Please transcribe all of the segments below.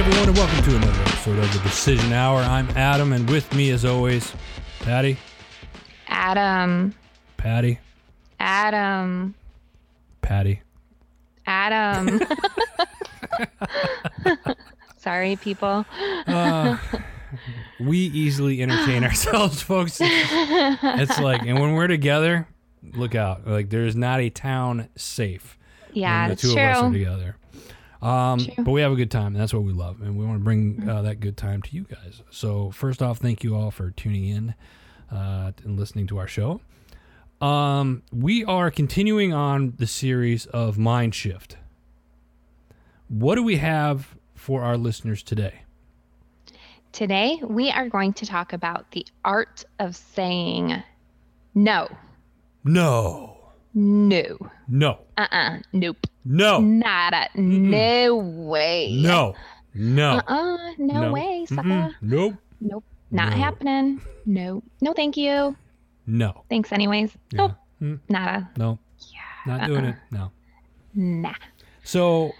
everyone, and welcome to another episode of the Decision Hour. I'm Adam, and with me, as always, Patty. Adam. Patty. Adam. Patty. Adam. Sorry, people. Uh, we easily entertain ourselves, folks. It's like, and when we're together, look out. Like, there's not a town safe Yeah, when the two of us are together. Um, True. but we have a good time, and that's what we love, and we want to bring uh, that good time to you guys. So first off, thank you all for tuning in uh, and listening to our show. Um, we are continuing on the series of Mind Shift. What do we have for our listeners today? Today, we are going to talk about the art of saying no. No, No. no, Uh uh Nope. No, Nada. No way. no, no, Uh uh No, way, sucker. Mm-mm. nope, Nope. Not No. happening. No. No, thank you. no, Thanks, anyways. Yeah. Nope. Mm, Nada. no, Yeah. not doing uh-uh. it. No. Nah. So,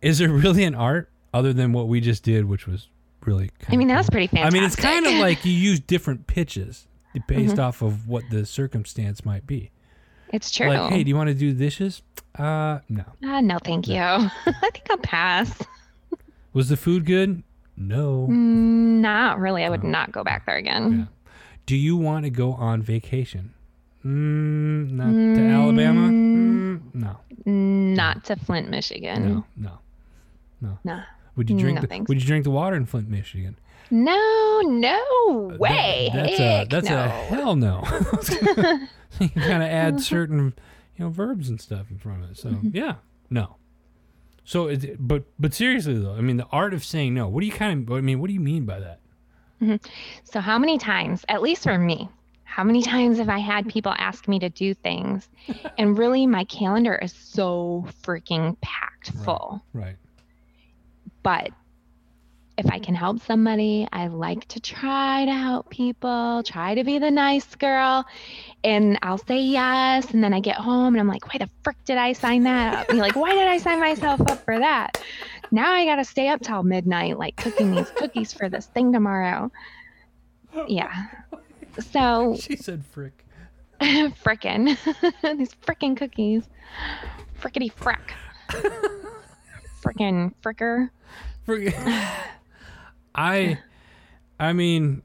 is there really an art other than what we just did, which was really? Kind I mean, that's pretty fantastic. I mean, it's kind of like you use different pitches based Mm-hmm. off of what the circumstance might be. It's true. Like, hey, do you want to do dishes? Uh, no. Ah, no, thank you. I think I'll pass. Was the food good? No. Mm, Not really. I would Oh. not go back there again. Yeah. Do you want to go on vacation? Mm, not to Alabama. Mm, no. Not to Flint, Michigan. No. No. No. Would you drink? No, the, thanks. would you drink the water in Flint, Michigan? No, no That- way. that's a that's no. a hell no. you kind of add certain you know verbs and stuff in front of it. So Mm-hmm. yeah, no. So it, but but seriously though, I mean the art of saying no. What do you kind of I mean? What do you mean by that? So, how many times, at least for me, how many times have I had people ask me to do things? and really, my calendar is so freaking packed Right. full. Right. But if I can help somebody, I like to try to help people, try to be the nice girl. And I'll say yes. And then I get home and I'm like, why the frick did I sign that up? And you're like, why did I sign myself up for that? Now I got to stay up till midnight, like cooking these cookies for this thing tomorrow. Yeah. So, She said frick. frickin', these frickin' cookies. Frickety frick. Frickin' fricker. I I mean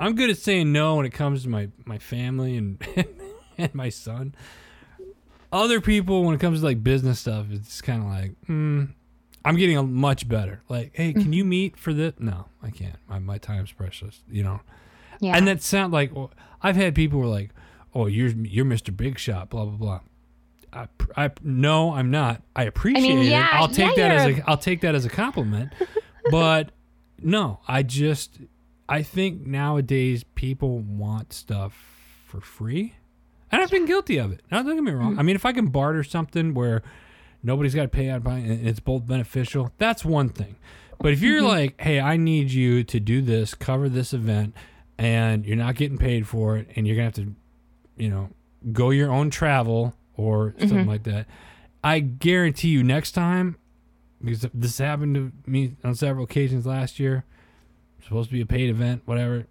I'm good at saying no when it comes to my my family and and my son. Other people, when it comes to like business stuff, it's kind of like, mm, I'm getting a much better. Like, hey, can you meet for this? No, I can't. My my time's precious. You know. Yeah. And that sound like well, I've had people who are like, "Oh, you're you're Mr. Big Shot," blah blah blah. I, I no, I'm not. I appreciate yeah, it. I'll take yeah, that as a I'll take that as a compliment. but no, I just I think nowadays people want stuff for free, and I've been guilty of it. Now, don't get me wrong. I mean, if I can barter something where nobody's got to pay out by and it's both beneficial, that's one thing. But if you're like, hey, I need you to do this, cover this event, and you're not getting paid for it, and you're gonna have to, you know, go your own travel or something like that, I guarantee you next time, because this happened to me on several occasions last year, supposed to be a paid event, whatever.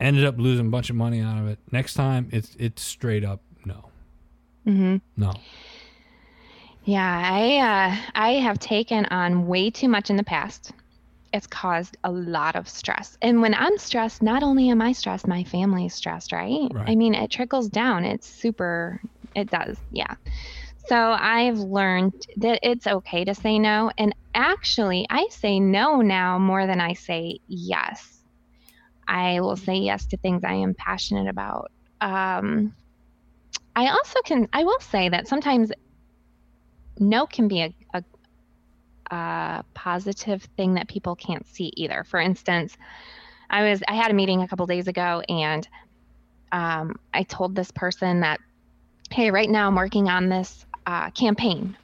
Ended up losing a bunch of money out of it. Next time, it's it's straight up no, Mm-hmm. no. Yeah, I uh, I have taken on way too much in the past. It's caused a lot of stress. And when I'm stressed, not only am I stressed, my family is stressed, right? Right. I mean, it trickles down. It's super it does. Yeah. So I've learned that it's okay to say no. And actually, I say no now more than I say yes. I will say yes to things I am passionate about. Um, I also can, I will say that sometimes no can be a, a, a positive thing that people can't see either. For instance, I was, I had a meeting a couple days ago and um, I told this person that, hey, right now I'm working on this uh, campaign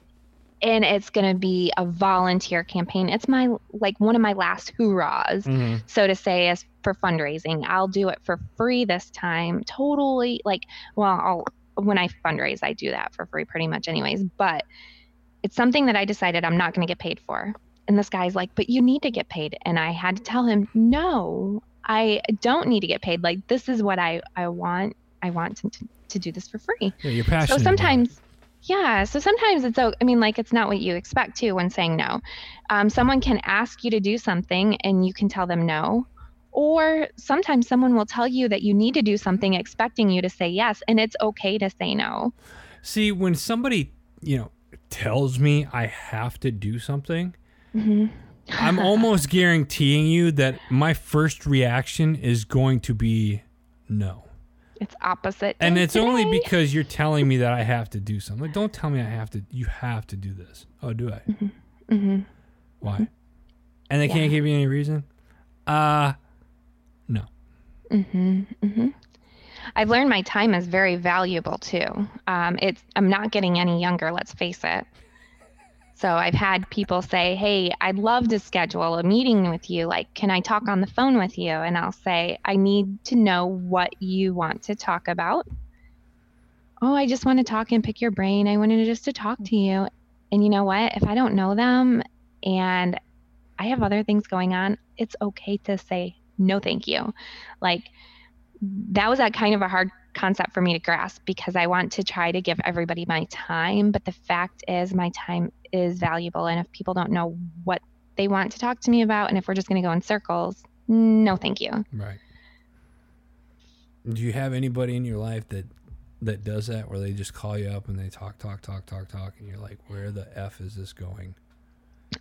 and it's going to be a volunteer campaign. It's my, like one of my last hoorahs Mm-hmm. so to say as for fundraising i'll do it for free this time totally like well i'll when i fundraise i do that for free pretty much anyways but it's something that I decided I'm not going to get paid for. And this guy's like, but you need to get paid. And I had to tell him, no, I don't need to get paid. Like, this is what I, I want. I want to, to, to do this for free. Yeah, you're passionate. So sometimes, yeah. So sometimes it's, I mean, like, it's not what you expect to when saying no. Um, someone can ask you to do something and you can tell them no. Or sometimes someone will tell you that you need to do something expecting you to say yes. And it's okay to say no. See, when somebody, you know, tells me I have to do something, I'm almost guaranteeing you that my first reaction is going to be no. It's opposite. And it's only because you're telling me that I have to do something. Like, don't tell me I have to. You have to do this. Oh, do I? Mhm. Why? And they can't give you any reason. Uh no. hmm hmm I've learned my time is very valuable too. Um, it's I'm not getting any younger. Let's face it. So I've had people say, "Hey, I'd love to schedule a meeting with you. Like, can I talk on the phone with you?" And I'll say, "I need to know what you want to talk about." Oh, I just want to talk and pick your brain. I wanted just to talk to you. And you know what? If I don't know them and I have other things going on, it's okay to say no, thank you. Like that was a kind of a hard concept for me to grasp because I want to try to give everybody my time, but the fact is my time is valuable and if people don't know what they want to talk to me about and if we're just going to go in circles, no thank you. Right. Do you have anybody in your life that that does that where they just call you up and they talk talk talk talk talk and you're like where the f is this going?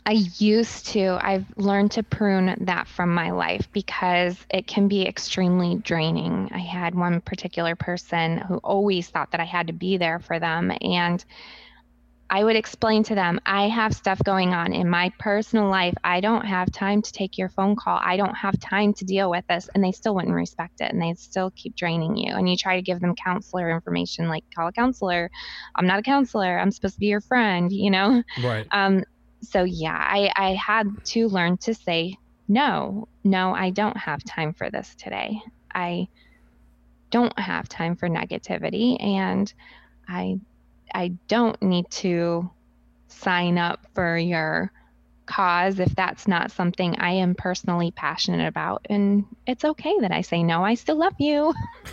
I used to. I've learned to prune that from my life because it can be extremely draining. I had one particular person who always thought that I had to be there for them. And I would explain to them, I have stuff going on in my personal life. I don't have time to take your phone call. I don't have time to deal with this. And they still wouldn't respect it and they'd still keep draining you. And you try to give them counselor information like, call a counselor. I'm not a counselor. I'm supposed to be your friend, you know? Right. Um, so yeah, I, I had to learn to say no, no, I don't have time for this today. I don't have time for negativity and I I don't need to sign up for your cause if that's not something I am personally passionate about. And it's okay that I say no. I still love you.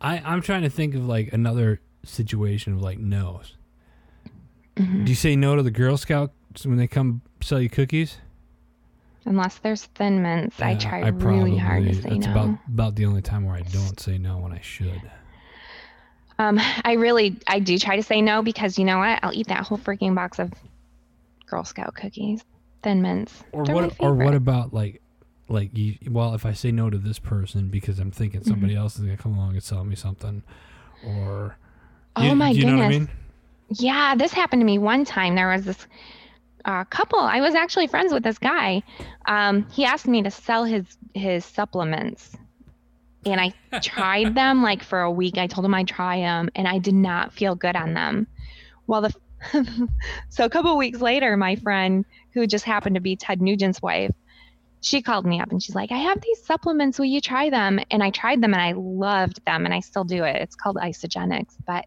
I I'm trying to think of like another situation of like no's. Mhm. Do you say no to the Girl Scouts when they come sell you cookies? Unless there's thin mints, I Yeah, try really hard to say that's no. about about the only time where I don't say no when I should. Um, I really, I do try to say no because you know what? I'll eat that whole freaking box of Girl Scout cookies, Thin Mints. Or They're what? Or what about like, like you? Well, if I say no to this person because I'm thinking Mm-hmm. somebody else is gonna come along and sell me something, or Oh you, my you know what I goodness. mean? Yeah, this happened to me one time. There was this uh, couple. I was actually friends with this guy. Um, he asked me to sell his his supplements, and I tried them like for a week. I told him I'd try them, and I did not feel good on them. Well, the so a couple weeks later, my friend who just happened to be Ted Nugent's wife, she called me up and she's like, "I have these supplements. Will you try them?" And I tried them, and I loved them, and I still do it. It's called Isagenix, but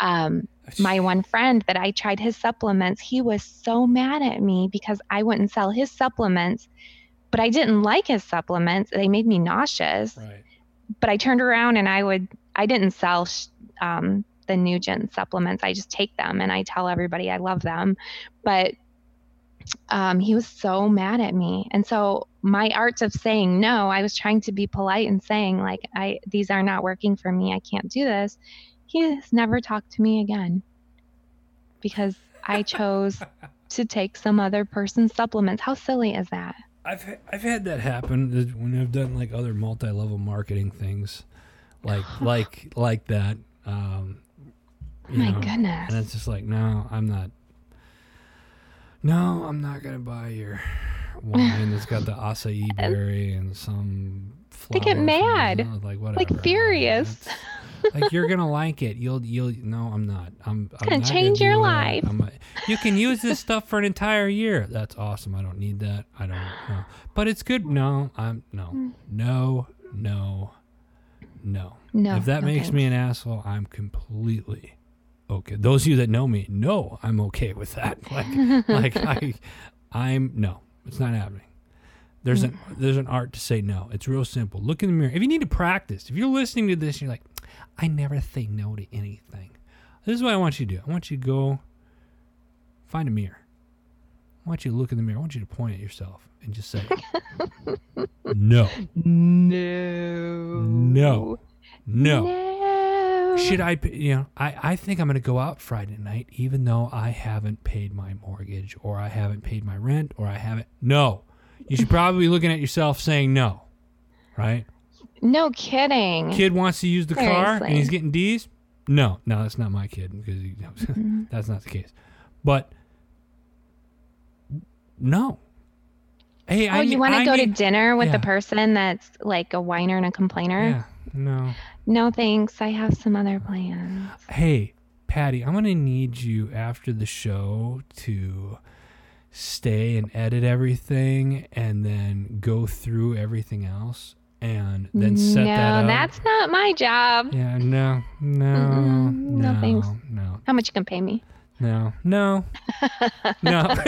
um, my one friend that I tried his supplements, he was so mad at me because I wouldn't sell his supplements, but I didn't like his supplements. They made me nauseous. Right. But I turned around and I would, I didn't sell um, the Nugent supplements. I just take them and I tell everybody I love them. But um, he was so mad at me. And so my art of saying no, I was trying to be polite and saying like, I, these are not working for me. I can't do this. He has never talked to me again because I chose to take some other person's supplements. How silly is that? I've I've had that happen when I've done like other multi-level marketing things, like like like that. Um, you My know, goodness. And it's just like, no, I'm not. No, I'm not gonna buy your wine that's got the acai berry and some. They get from mad. Brazil. like whatever. furious. Like you're gonna like it. You'll you'll no, I'm not. I'm. I'm gonna not change do your life. A- you can use this stuff for an entire year. That's awesome. I don't need that. I don't know. But it's good. No, I'm no, Hmm. no, no, no. No. if that no makes me an asshole, I'm completely okay. Those of you that know me know I'm okay with that. Like, like I, I'm no, it's not happening. There's an hmm. there's an art to say no. It's real simple. Look in the mirror. If you need to practice, if you're listening to this, and you're like, I never say no to anything. This is what I want you to do. I want you to go find a mirror. I want you to look in the mirror. I want you to point at yourself and just say, no, No. No. no. No. Should I, you know, I, I think I'm going to go out Friday night, even though I haven't paid my mortgage or I haven't paid my rent or I haven't. No. You should probably be looking at yourself saying no, right? No kidding. Kid wants to use the car and he's getting D's. No, no, that's not my kid because he, Mm-hmm. that's not the case. But no. Hey, I. Oh, I you want to I go to dinner with Yeah. a person that's like a whiner and a complainer? Yeah, no. No, thanks. I have some other plans. Hey, Patty, I'm gonna need you after the show to stay and edit everything, and then go through everything else, and then set no, that up. No, that's not my job. yeah, no, no, Mm-mm, no, no thanks. no, How much you can pay me? no, no, no.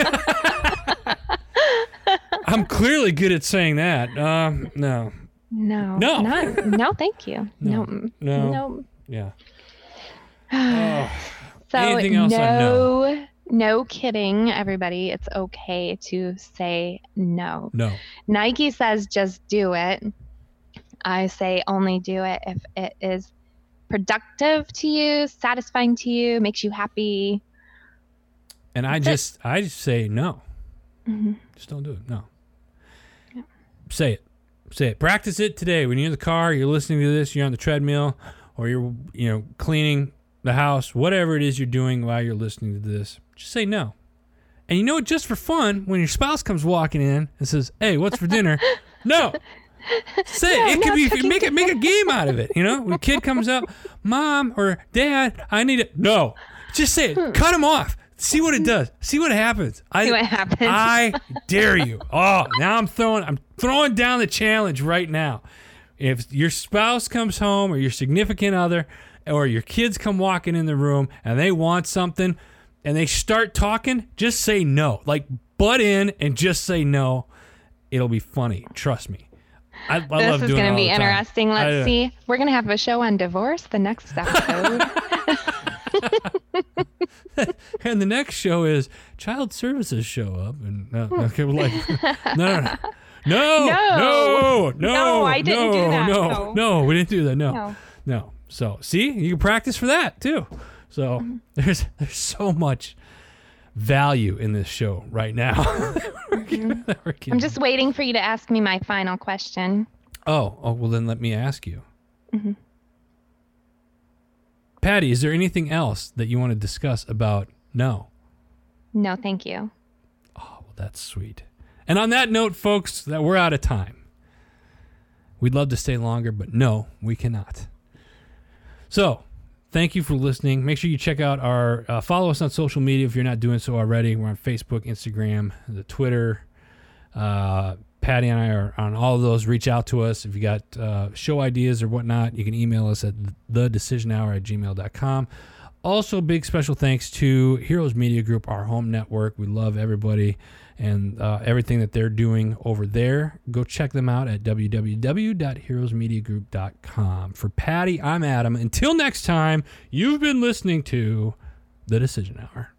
I'm clearly good at saying that. Um, no, No. No. Not, no, thank you. No. No. no, No. yeah. Oh, So Anything else no, no kidding, everybody. It's okay to say no. no. Nike says just do it. I say only do it if it is productive to you, satisfying to you, makes you happy. And I That's it. just, I just say no. Mhm. Just don't do it. No. Yeah. Say it. Say it. Practice it today. When you're in the car, you're listening to this, you're on the treadmill, or you're, you know, cleaning the house, whatever it is you're doing while you're listening to this, just say no. And you know what? Just for fun, when your spouse comes walking in and says, "Hey, what's for dinner?" no. Say No, it. Could be make it make a game out of it. You know, when a kid comes up, mom or dad, I need it. No, just say it. Cut him off. See what it does. See what happens. I, See what happens. I dare you. Oh, now I'm throwing I'm throwing down the challenge right now. If your spouse comes home or your significant other or your kids come walking in the room and they want something and they start talking, just say no. Like butt in and just say no. It'll be funny. Trust me. I, I this love is going to be interesting. Let's I- see. We're going to have a show on divorce the next episode. And the next show is child services show up and uh, okay, we're like no no no no no No. no No, I didn't do no, that. no No. no we didn't do that no No. no so see you can practice for that too so Mm-hmm. there's there's so much value in this show right now We're I'm just waiting for you to ask me my final question. oh oh well then let me ask you Mhm. Patty is there anything else that you want to discuss about no No, thank you. Oh, well, that's sweet. And on that note, folks, that we're out of time. We'd love to stay longer, but no, we cannot. So, thank you for listening. Make sure you check out our uh, follow us on social media if you're not doing so already. We're on Facebook, Instagram, the Twitter. Uh, Patty and I are on all of those. Reach out to us if you got uh, show ideas or whatnot. You can email us at the decision hour at gmail.com. Also, big special thanks to Heroes Media Group, our home network. We love everybody and uh, everything that they're doing over there. Go check them out at www.heroesmediagroup.com. For Patty, I'm Adam. Until next time, you've been listening to The Decision Hour.